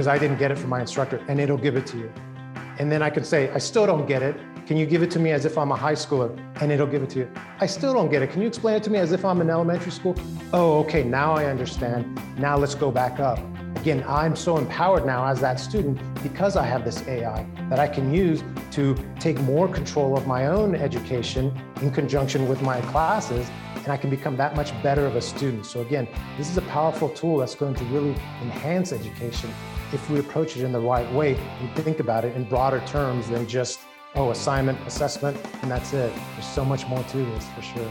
because I didn't get it from my instructor, and it'll give it to you. And then I can say, I still don't get it. Can you give it to me as if I'm a high schooler? And it'll give it to you. I still don't get it. Can you explain it to me as if I'm in elementary school? Oh, okay, now I understand. Now let's go back up. Again, I'm so empowered now as that student because I have this AI that I can use to take more control of my own education in conjunction with my classes, and I can become that much better of a student. So, again, this is a powerful tool that's going to really enhance education if we approach it in the right way and think about it in broader terms than just, oh, assignment, assessment, and that's it. There's so much more to this for sure.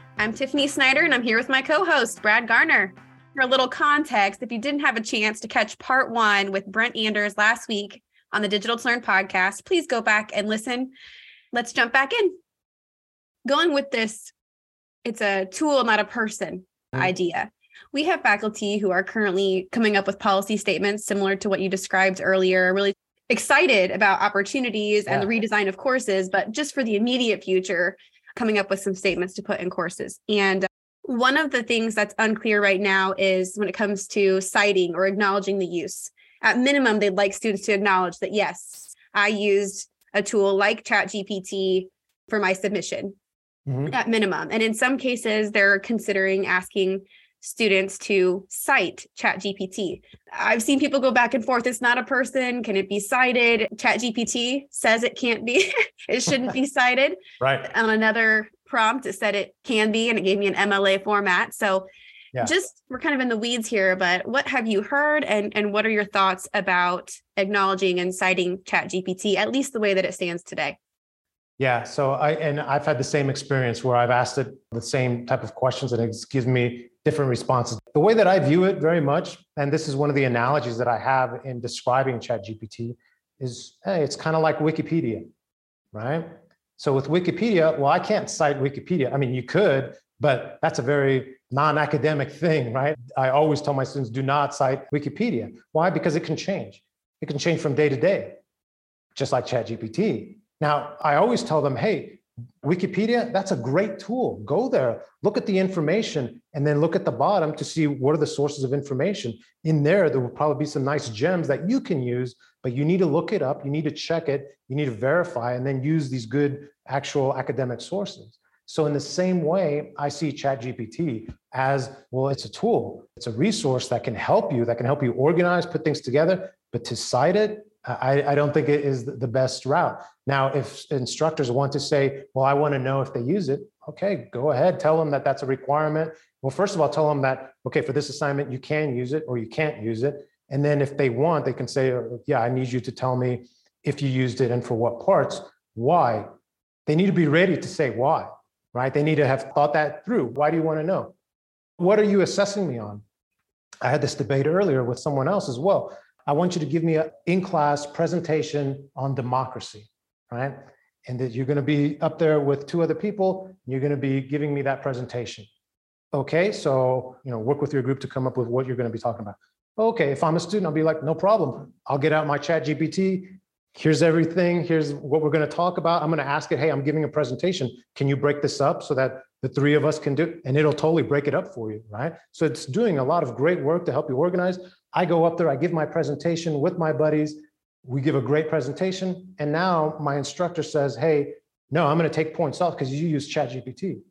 I'm Tiffany Snyder, and I'm here with my co host, Brad Garner. For a little context, if you didn't have a chance to catch part one with Brent Anders last week on the Digital to Learn podcast, please go back and listen. Let's jump back in. Going with this, it's a tool, not a person mm-hmm. idea. We have faculty who are currently coming up with policy statements similar to what you described earlier, really excited about opportunities yeah. and the redesign of courses, but just for the immediate future, coming up with some statements to put in courses. And one of the things that's unclear right now is when it comes to citing or acknowledging the use. At minimum, they'd like students to acknowledge that, yes, I used a tool like ChatGPT for my submission mm-hmm. at minimum. And in some cases, they're considering asking students to cite chat gpt i've seen people go back and forth it's not a person can it be cited? Chat gpt says it can't be it shouldn't be cited. Right. On another prompt it said it can be and it gave me an mla format. So yeah. just we're kind of in the weeds here but what have you heard and and what are your thoughts about acknowledging and citing chat gpt at least the way that it stands today yeah. So I and I've had the same experience where I've asked it the same type of questions and it gives me different responses. The way that I view it very much, and this is one of the analogies that I have in describing ChatGPT, is hey, it's kind of like Wikipedia, right? So with Wikipedia, well, I can't cite Wikipedia. I mean, you could, but that's a very non-academic thing, right? I always tell my students do not cite Wikipedia. Why? Because it can change. It can change from day to day, just like ChatGPT. Now, I always tell them, hey, Wikipedia, that's a great tool. Go there, look at the information, and then look at the bottom to see what are the sources of information. In there, there will probably be some nice gems that you can use, but you need to look it up, you need to check it, you need to verify, and then use these good actual academic sources. So, in the same way, I see ChatGPT as well, it's a tool, it's a resource that can help you, that can help you organize, put things together, but to cite it, I, I, don't think it is the best route. Now, if instructors want to say, well, I want to know if they use it, okay, go ahead, tell them that that's a requirement. Well, first of all, tell them that, okay, for this assignment, you can use it or you can't use it. And then if they want, they can say, oh, yeah, I need you to tell me if you used it and for what parts, why. They need to be ready to say why, right? They need to have thought that through. Why do you want to know? What are you assessing me on? I had this debate earlier with someone else as well. I want you to give me an in class presentation on democracy, right? And that you're going to be up there with two other people. You're going to be giving me that presentation. Okay, so you know, work with your group to come up with what you're going to be talking about. Okay, if I'm a student, I'll be like, no problem. I'll get out my chat GPT. Here's everything. Here's what we're going to talk about. I'm going to ask it, hey, I'm giving a presentation. Can you break this up so that the three of us can do and it'll totally break it up for you, right? So it's doing a lot of great work to help you organize. I go up there, I give my presentation with my buddies. We give a great presentation. And now my instructor says, Hey, no, I'm going to take points off because you use ChatGPT.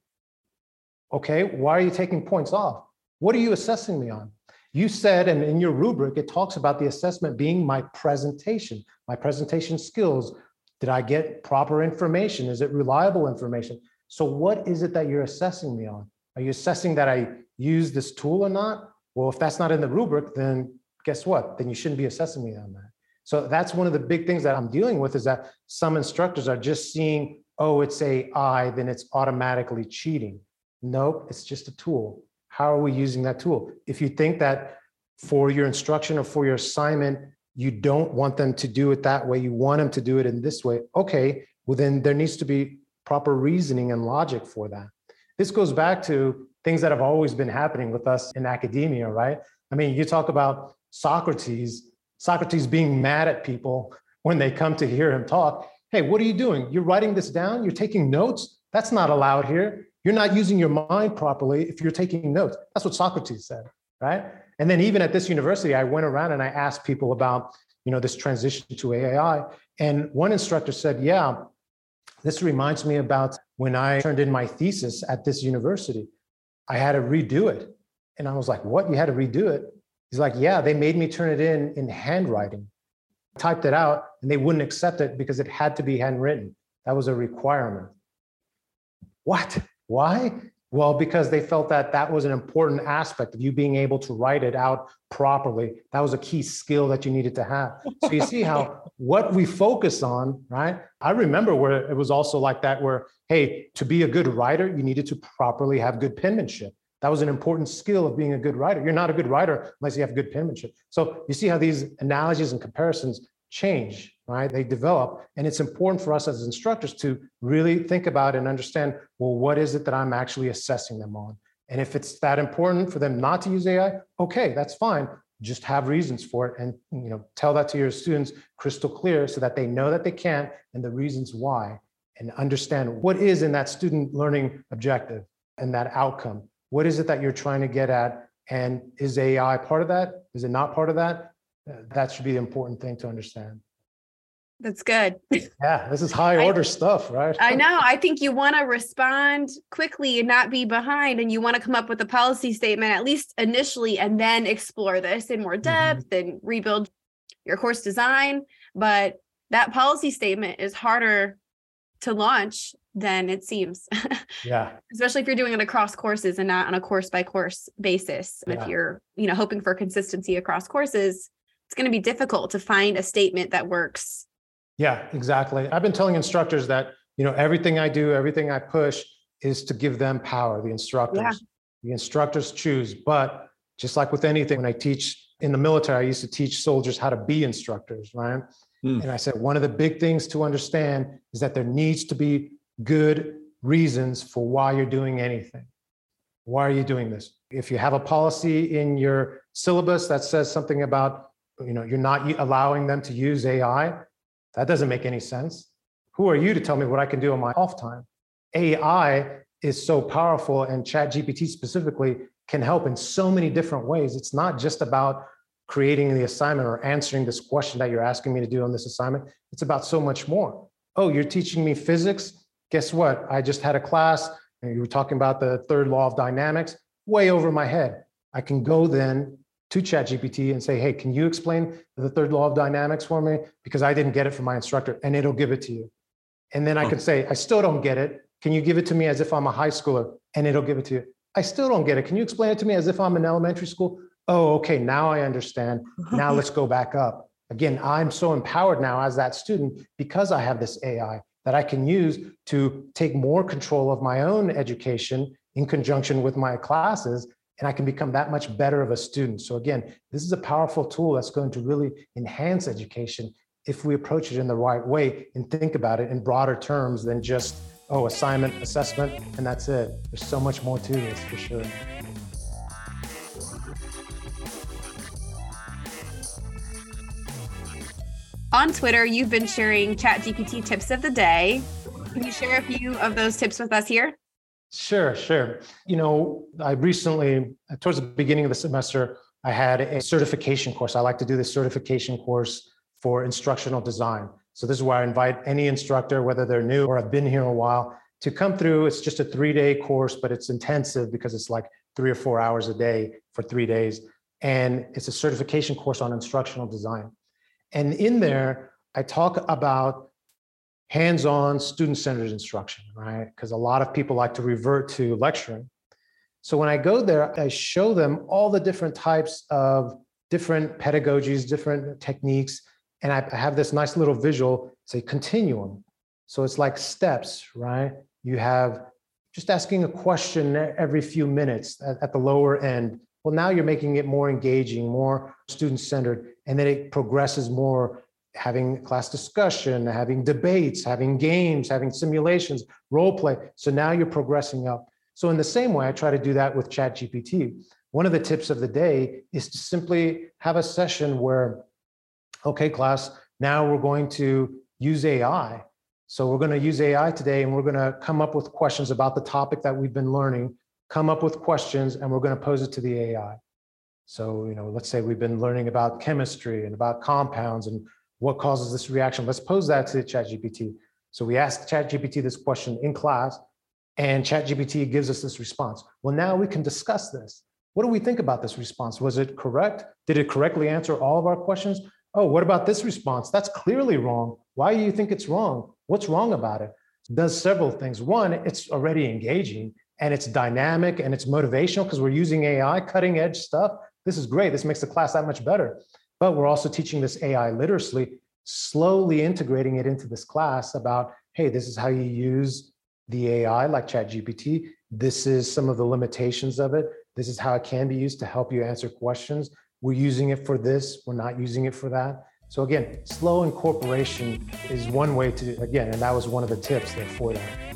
Okay, why are you taking points off? What are you assessing me on? You said, and in your rubric, it talks about the assessment being my presentation, my presentation skills. Did I get proper information? Is it reliable information? So, what is it that you're assessing me on? Are you assessing that I use this tool or not? Well, if that's not in the rubric, then guess what? Then you shouldn't be assessing me on that. So that's one of the big things that I'm dealing with is that some instructors are just seeing, oh, it's AI, then it's automatically cheating. Nope, it's just a tool. How are we using that tool? If you think that for your instruction or for your assignment, you don't want them to do it that way. You want them to do it in this way. Okay, well, then there needs to be proper reasoning and logic for that. This goes back to things that have always been happening with us in academia, right? I mean, you talk about Socrates, Socrates being mad at people when they come to hear him talk. Hey, what are you doing? You're writing this down? You're taking notes? That's not allowed here. You're not using your mind properly if you're taking notes. That's what Socrates said, right? And then even at this university, I went around and I asked people about, you know, this transition to AI. And one instructor said, yeah, this reminds me about when I turned in my thesis at this university. I had to redo it. And I was like, what? You had to redo it? He's like, yeah, they made me turn it in in handwriting. Typed it out and they wouldn't accept it because it had to be handwritten. That was a requirement. What? Why? Well, because they felt that that was an important aspect of you being able to write it out properly. That was a key skill that you needed to have. So you see how what we focus on, right? I remember where it was also like that, where, hey, to be a good writer, you needed to properly have good penmanship. That was an important skill of being a good writer. You're not a good writer unless you have good penmanship. So you see how these analogies and comparisons change, right? They develop. And it's important for us as instructors to really think about and understand well, what is it that I'm actually assessing them on? And if it's that important for them not to use AI, okay, that's fine. Just have reasons for it and you know tell that to your students crystal clear so that they know that they can't, and the reasons why and understand what is in that student learning objective and that outcome. What is it that you're trying to get at? And is AI part of that? Is it not part of that? That should be the important thing to understand. That's good. Yeah, this is high order I, stuff, right? I know. I think you want to respond quickly and not be behind, and you want to come up with a policy statement, at least initially, and then explore this in more mm-hmm. depth mm-hmm. and rebuild your course design. But that policy statement is harder to launch than it seems. Yeah. Especially if you're doing it across courses and not on a course by course basis. Yeah. If you're, you know, hoping for consistency across courses, it's going to be difficult to find a statement that works. Yeah, exactly. I've been telling instructors that, you know, everything I do, everything I push is to give them power, the instructors. Yeah. The instructors choose. But just like with anything, when I teach in the military, I used to teach soldiers how to be instructors, right? Mm. And I said, one of the big things to understand is that there needs to be good reasons for why you're doing anything. Why are you doing this? If you have a policy in your syllabus that says something about you know, you're not allowing them to use AI. That doesn't make any sense. Who are you to tell me what I can do on my off time? AI is so powerful, and chat gpt specifically can help in so many different ways. It's not just about creating the assignment or answering this question that you're asking me to do on this assignment. It's about so much more. Oh, you're teaching me physics? Guess what? I just had a class and you were talking about the third law of dynamics, way over my head. I can go then to ChatGPT and say, hey, can you explain the third law of dynamics for me? Because I didn't get it from my instructor, and it'll give it to you. And then I could say, I still don't get it. Can you give it to me as if I'm a high schooler? And it'll give it to you. I still don't get it. Can you explain it to me as if I'm in elementary school? Oh, okay, now I understand. Now let's go back up. Again, I'm so empowered now as that student because I have this AI that I can use to take more control of my own education in conjunction with my classes and I can become that much better of a student. So again, this is a powerful tool that's going to really enhance education if we approach it in the right way and think about it in broader terms than just, oh, assignment, assessment, and that's it. There's so much more to this for sure. On Twitter, you've been sharing ChatGPT tips of the day. Can you share a few of those tips with us here? Sure, sure. You know, I recently, towards the beginning of the semester, I had a certification course. I like to do this certification course for instructional design. So this is where I invite any instructor, whether they're new or have been here a while, to come through. It's just a three-day course, but it's intensive because it's like three or four hours a day for three days. And it's a certification course on instructional design. And in there, I talk about hands-on student-centered instruction, right? Because a lot of people like to revert to lecturing. So when I go there, I show them all the different types of different pedagogies, different techniques, and I have this nice little visual, it's a continuum. So it's like steps, right? You have just asking a question every few minutes at, at the lower end. Well, now you're making it more engaging, more student centered. And then it progresses more having class discussion, having debates, having games, having simulations, role play. So now you're progressing up. So in the same way, I try to do that with ChatGPT. One of the tips of the day is to simply have a session where, okay, class, now we're going to use AI. So we're going to use AI today and we're going to come up with questions about the topic that we've been learning, come up with questions, and we're going to pose it to the AI. So, you know, let's say we've been learning about chemistry and about compounds and what causes this reaction. Let's pose that to ChatGPT. So we ask ChatGPT this question in class, and ChatGPT gives us this response. Well, now we can discuss this. What do we think about this response? Was it correct? Did it correctly answer all of our questions? Oh, what about this response? That's clearly wrong. Why do you think it's wrong? What's wrong about it? it does several things. One, it's already engaging and it's dynamic and it's motivational because we're using AI, cutting edge stuff. This is great. This makes the class that much better. But we're also teaching this AI literacy, slowly integrating it into this class about, hey, this is how you use the AI like ChatGPT. This is some of the limitations of it. This is how it can be used to help you answer questions. We're using it for this, we're not using it for that. So again, slow incorporation is one way to, again, and that was one of the tips there for that.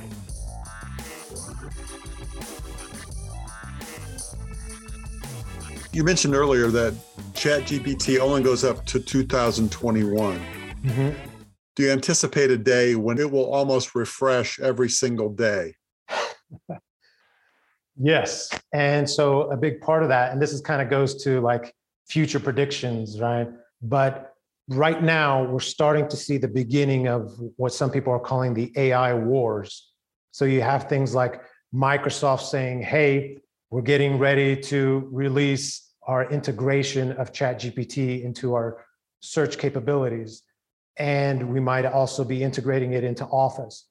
You mentioned earlier that ChatGPT only goes up to 2021. Mm-hmm. Do you anticipate a day when it will almost refresh every single day? yes. And so a big part of that, and this is kind of goes to like future predictions, right? But right now, we're starting to see the beginning of what some people are calling the AI wars. So you have things like Microsoft saying, hey, we're getting ready to release our integration of ChatGPT into our search capabilities. And we might also be integrating it into Office.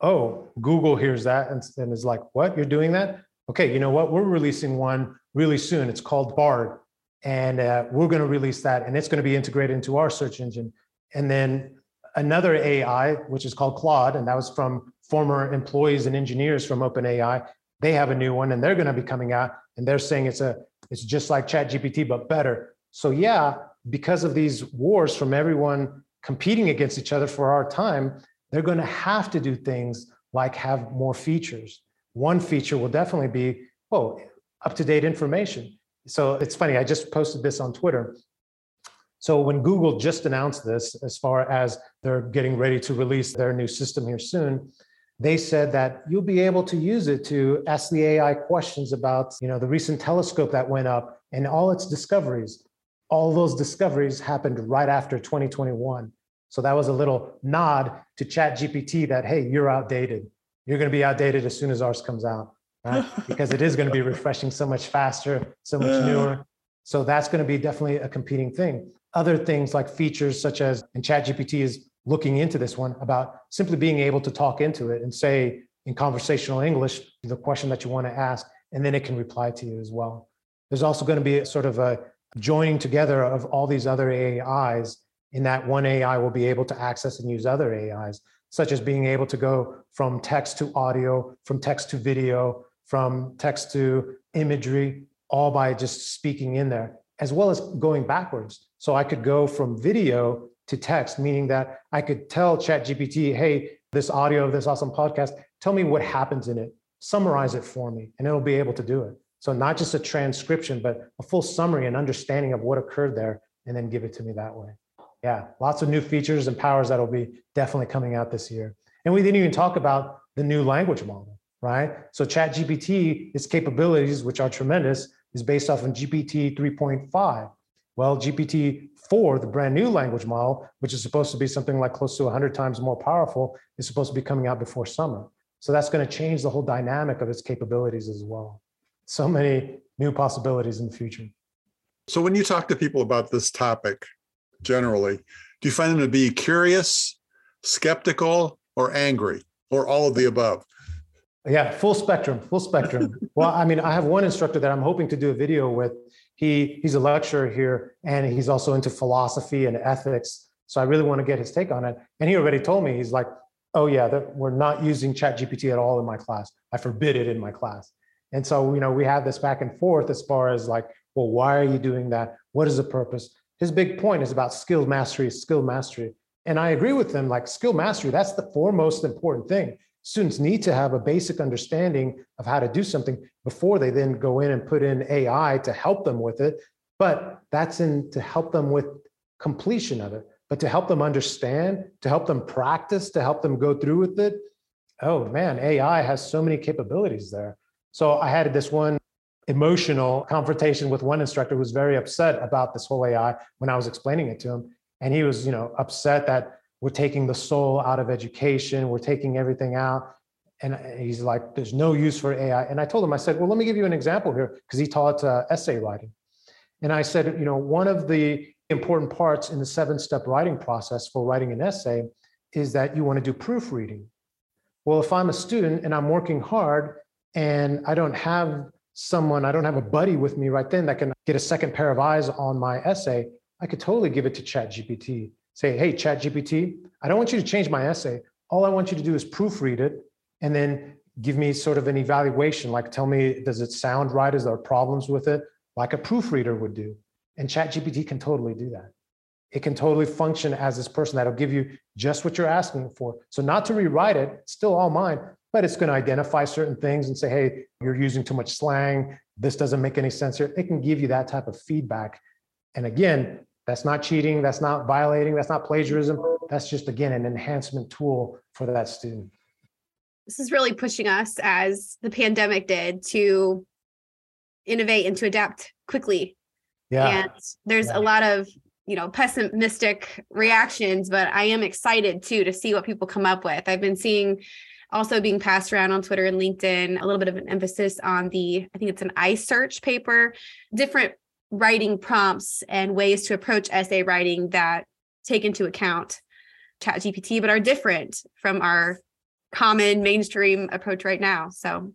Oh, Google hears that and, and is like, what? You're doing that? Okay, you know what? We're releasing one really soon. It's called Bard. And uh, we're going to release that, and it's going to be integrated into our search engine. And then another AI, which is called Claude, and that was from former employees and engineers from OpenAI. They have a new one, and they're going to be coming out, and they're saying it's a it's just like ChatGPT, but better. So, yeah, because of these wars from everyone competing against each other for our time, they're going to have to do things like have more features. One feature will definitely be, oh, up to date information. So it's funny, I just posted this on Twitter. So when Google just announced this, as far as they're getting ready to release their new system here soon, they said that you'll be able to use it to ask the AI questions about, you know, the recent telescope that went up and all its discoveries. All those discoveries happened right after 2021. So that was a little nod to ChatGPT that, hey, you're outdated. You're going to be outdated as soon as ours comes out, right? because it is going to be refreshing so much faster, so much newer. So that's going to be definitely a competing thing. Other things like features such as, and ChatGPT is looking into this one about simply being able to talk into it and say in conversational English the question that you want to ask, and then it can reply to you as well. There's also going to be a sort of a joining together of all these other AIs in that one AI will be able to access and use other AIs, such as being able to go from text to audio, from text to video, from text to imagery, all by just speaking in there, as well as going backwards. So I could go from video to text, meaning that I could tell ChatGPT, hey, this audio of this awesome podcast, tell me what happens in it, summarize it for me, and it'll be able to do it. So not just a transcription, but a full summary and understanding of what occurred there, and then give it to me that way. Yeah, lots of new features and powers that'll be definitely coming out this year. And we didn't even talk about the new language model, right? So ChatGPT, its capabilities, which are tremendous, is based off of GPT 3.5. Well, GPT 4, the brand new language model, which is supposed to be something like close to 100 times more powerful, is supposed to be coming out before summer. So that's going to change the whole dynamic of its capabilities as well. So many new possibilities in the future. So, when you talk to people about this topic generally, do you find them to be curious, skeptical, or angry, or all of the above? Yeah, full spectrum, full spectrum. well, I mean, I have one instructor that I'm hoping to do a video with he he's a lecturer here and he's also into philosophy and ethics. So I really want to get his take on it. And he already told me he's like, "Oh yeah, that we're not using Chat GPT at all in my class. I forbid it in my class." And so you know we have this back and forth as far as like, well, why are you doing that? What is the purpose? his big point is about skill mastery, skill mastery. And I agree with him, like skill mastery, that's the foremost important thing. Students need to have a basic understanding of how to do something before they then go in and put in AI to help them with it. But that's in to help them with completion of it, but to help them understand, to help them practice, to help them go through with it. Oh man, AI has so many capabilities there. So I had this one emotional confrontation with one instructor who was very upset about this whole AI when I was explaining it to him. And he was, you know, upset that we're taking the soul out of education, we're taking everything out. And he's like, there's no use for AI. And I told him, I said, well, let me give you an example here, because he taught uh, essay writing. And I said, you know, one of the important parts in the seven step writing process for writing an essay is that you want to do proofreading. Well, if I'm a student and I'm working hard and I don't have someone, I don't have a buddy with me right then that can get a second pair of eyes on my essay, I could totally give it to ChatGPT. Say, hey, ChatGPT, I don't want you to change my essay. All I want you to do is proofread it and then give me sort of an evaluation. Like, tell me, does it sound right? Is there problems with it? Like a proofreader would do. And ChatGPT can totally do that. It can totally function as this person that'll give you just what you're asking for. So, not to rewrite it, still all mine, but it's going to identify certain things and say, hey, you're using too much slang. This doesn't make any sense here. It can give you that type of feedback. And again, that's not cheating. That's not violating. That's not plagiarism. That's just, again, an enhancement tool for that student. This is really pushing us, as the pandemic did, to innovate and to adapt quickly. Yeah. And there's yeah. a lot of you know pessimistic reactions but i am excited too to see what people come up with i've been seeing also being passed around on Twitter and LinkedIn, a little bit of an emphasis on the, I think it's an iSearch paper, different writing prompts and ways to approach essay writing that take into account chat gpt but are different from our common mainstream approach right now. So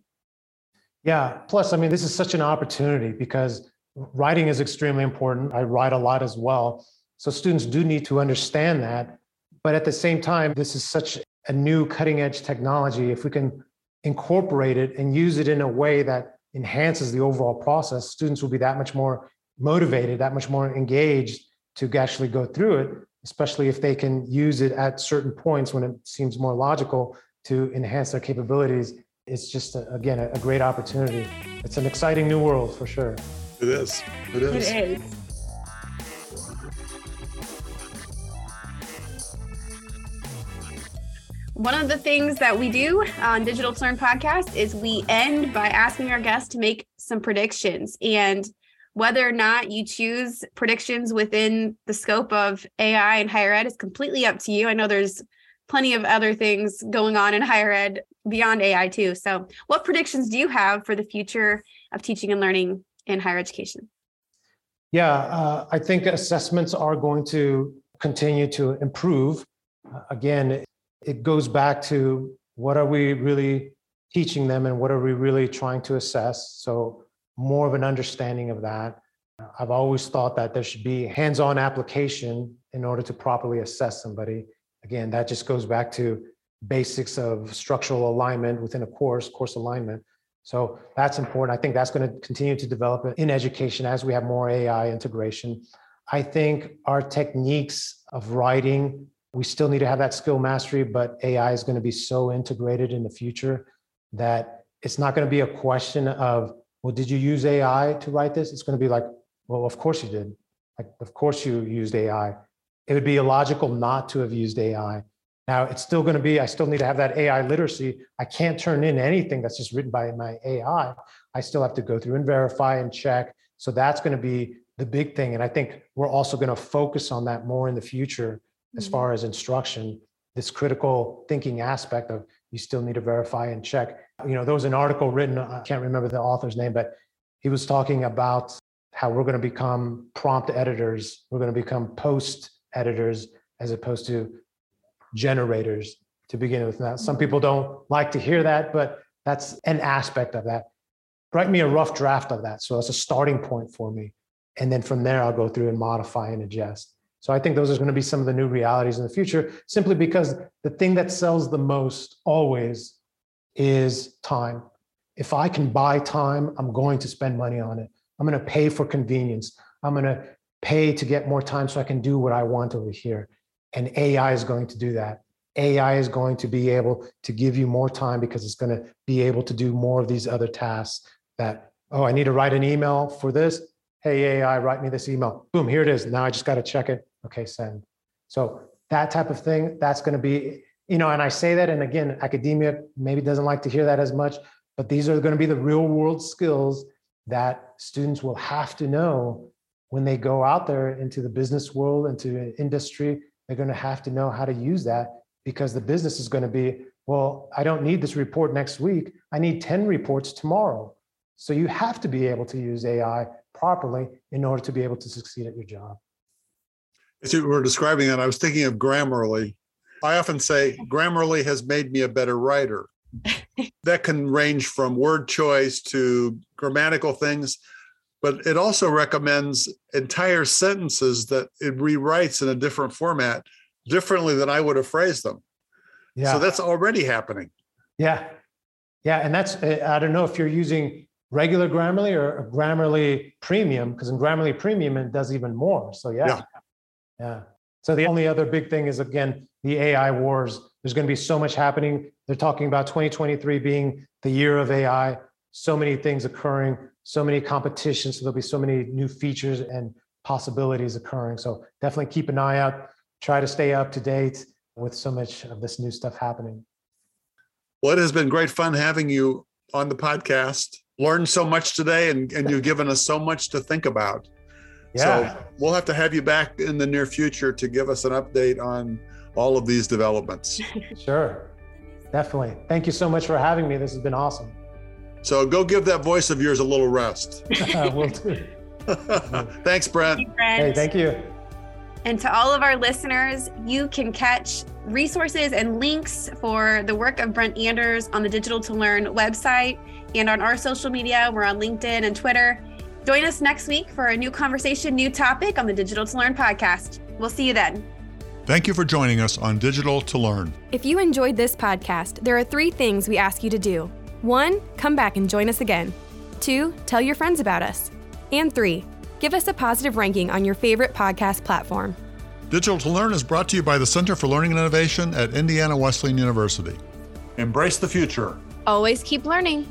yeah plus i mean this is such an opportunity because writing is extremely important. I write a lot as well. So students do need to understand that. But at the same time this is such a new cutting edge technology, if we can incorporate it and use it in a way that enhances the overall process, students will be that much more motivated, that much more engaged to actually go through it, especially if they can use it at certain points when it seems more logical to enhance their capabilities. It's just, a, again, a, a great opportunity. It's an exciting new world for sure. It is. It is. It is. One of the things that we do on Digital to Learn podcast is we end by asking our guests to make some predictions. And whether or not you choose predictions within the scope of AI and higher ed is completely up to you. I know there's plenty of other things going on in higher ed beyond AI too. So, what predictions do you have for the future of teaching and learning in higher education? Yeah, uh, I think assessments are going to continue to improve. Uh, again, it goes back to what are we really teaching them and what are we really trying to assess? So, more of an understanding of that. I've always thought that there should be hands on application in order to properly assess somebody. Again, that just goes back to basics of structural alignment within a course, course alignment. So that's important. I think that's going to continue to develop in education as we have more AI integration. I think our techniques of writing we still need to have that skill mastery, but AI is going to be so integrated in the future that it's not going to be a question of, well, did you use AI to write this? It's going to be like, well, of course you did. Like, of course you used AI. It would be illogical not to have used AI. Now, it's still going to be, I still need to have that AI literacy. I can't turn in anything that's just written by my AI. I still have to go through and verify and check. So that's going to be the big thing. And I think we're also going to focus on that more in the future as mm-hmm. far as instruction, this critical thinking aspect of you still need to verify and check. You know, there was an article written, I can't remember the author's name, but he was talking about how we're going to become prompt editors, we're going to become post editors as opposed to generators to begin with. Now, some people don't like to hear that, but that's an aspect of that. Write me a rough draft of that. So that's a starting point for me. And then from there, I'll go through and modify and adjust. So I think those are going to be some of the new realities in the future, simply because the thing that sells the most always is time. If I can buy time, I'm going to spend money on it. I'm going to pay for convenience. I'm going to pay to get more time so I can do what I want over here. And AI is going to do that. AI is going to be able to give you more time because it's going to be able to do more of these other tasks that, oh, I need to write an email for this. Hey, AI, write me this email. Boom, here it is. Now I just got to check it. Okay, send. So that type of thing, that's going to be, you know, and I say that, and again, academia maybe doesn't like to hear that as much, but these are going to be the real world skills that students will have to know when they go out there into the business world, into industry. They're going to have to know how to use that because the business is going to be, well, I don't need this report next week. I need 10 reports tomorrow. So you have to be able to use AI properly in order to be able to succeed at your job. As you were describing that, I was thinking of Grammarly. I often say Grammarly has made me a better writer. that can range from word choice to grammatical things, but it also recommends entire sentences that it rewrites in a different format differently than I would have phrased them. Yeah. So that's already happening. Yeah. Yeah. And that's, uh, I don't know if you're using regular Grammarly or Grammarly Premium, because in Grammarly Premium, it does even more. So, yeah. yeah. Yeah. So the only other big thing is, again, the AI wars. There's going to be so much happening. They're talking about 2023 being the year of AI, so many things occurring, so many competitions. So there'll be so many new features and possibilities occurring. So definitely keep an eye out try to stay up to date with so much of this new stuff happening. Well, it has been great fun having you on the podcast. Learned so much today, and, and you've given us so much to think about. Yeah. So we'll have to have you back in the near future to give us an update on all of these developments. sure. Definitely. Thank you so much for having me. This has been awesome. So go give that voice of yours a little rest. Will do. Thanks, Brent. Hey, thank you. And to all of our listeners, you can catch resources and links for the work of Brent Anders on the Digital to Learn website and on our social media. We're on LinkedIn and Twitter. Join us next week for a new conversation, new topic on the Digital to Learn podcast. We'll see you then. Thank you for joining us on Digital to Learn. If you enjoyed this podcast, there are three things we ask you to do. One, come back and join us again. Two, tell your friends about us. And three, give us a positive ranking on your favorite podcast platform. Digital to Learn is brought to you by the Center for Learning and Innovation at Indiana Wesleyan University. Embrace the future. Always keep learning.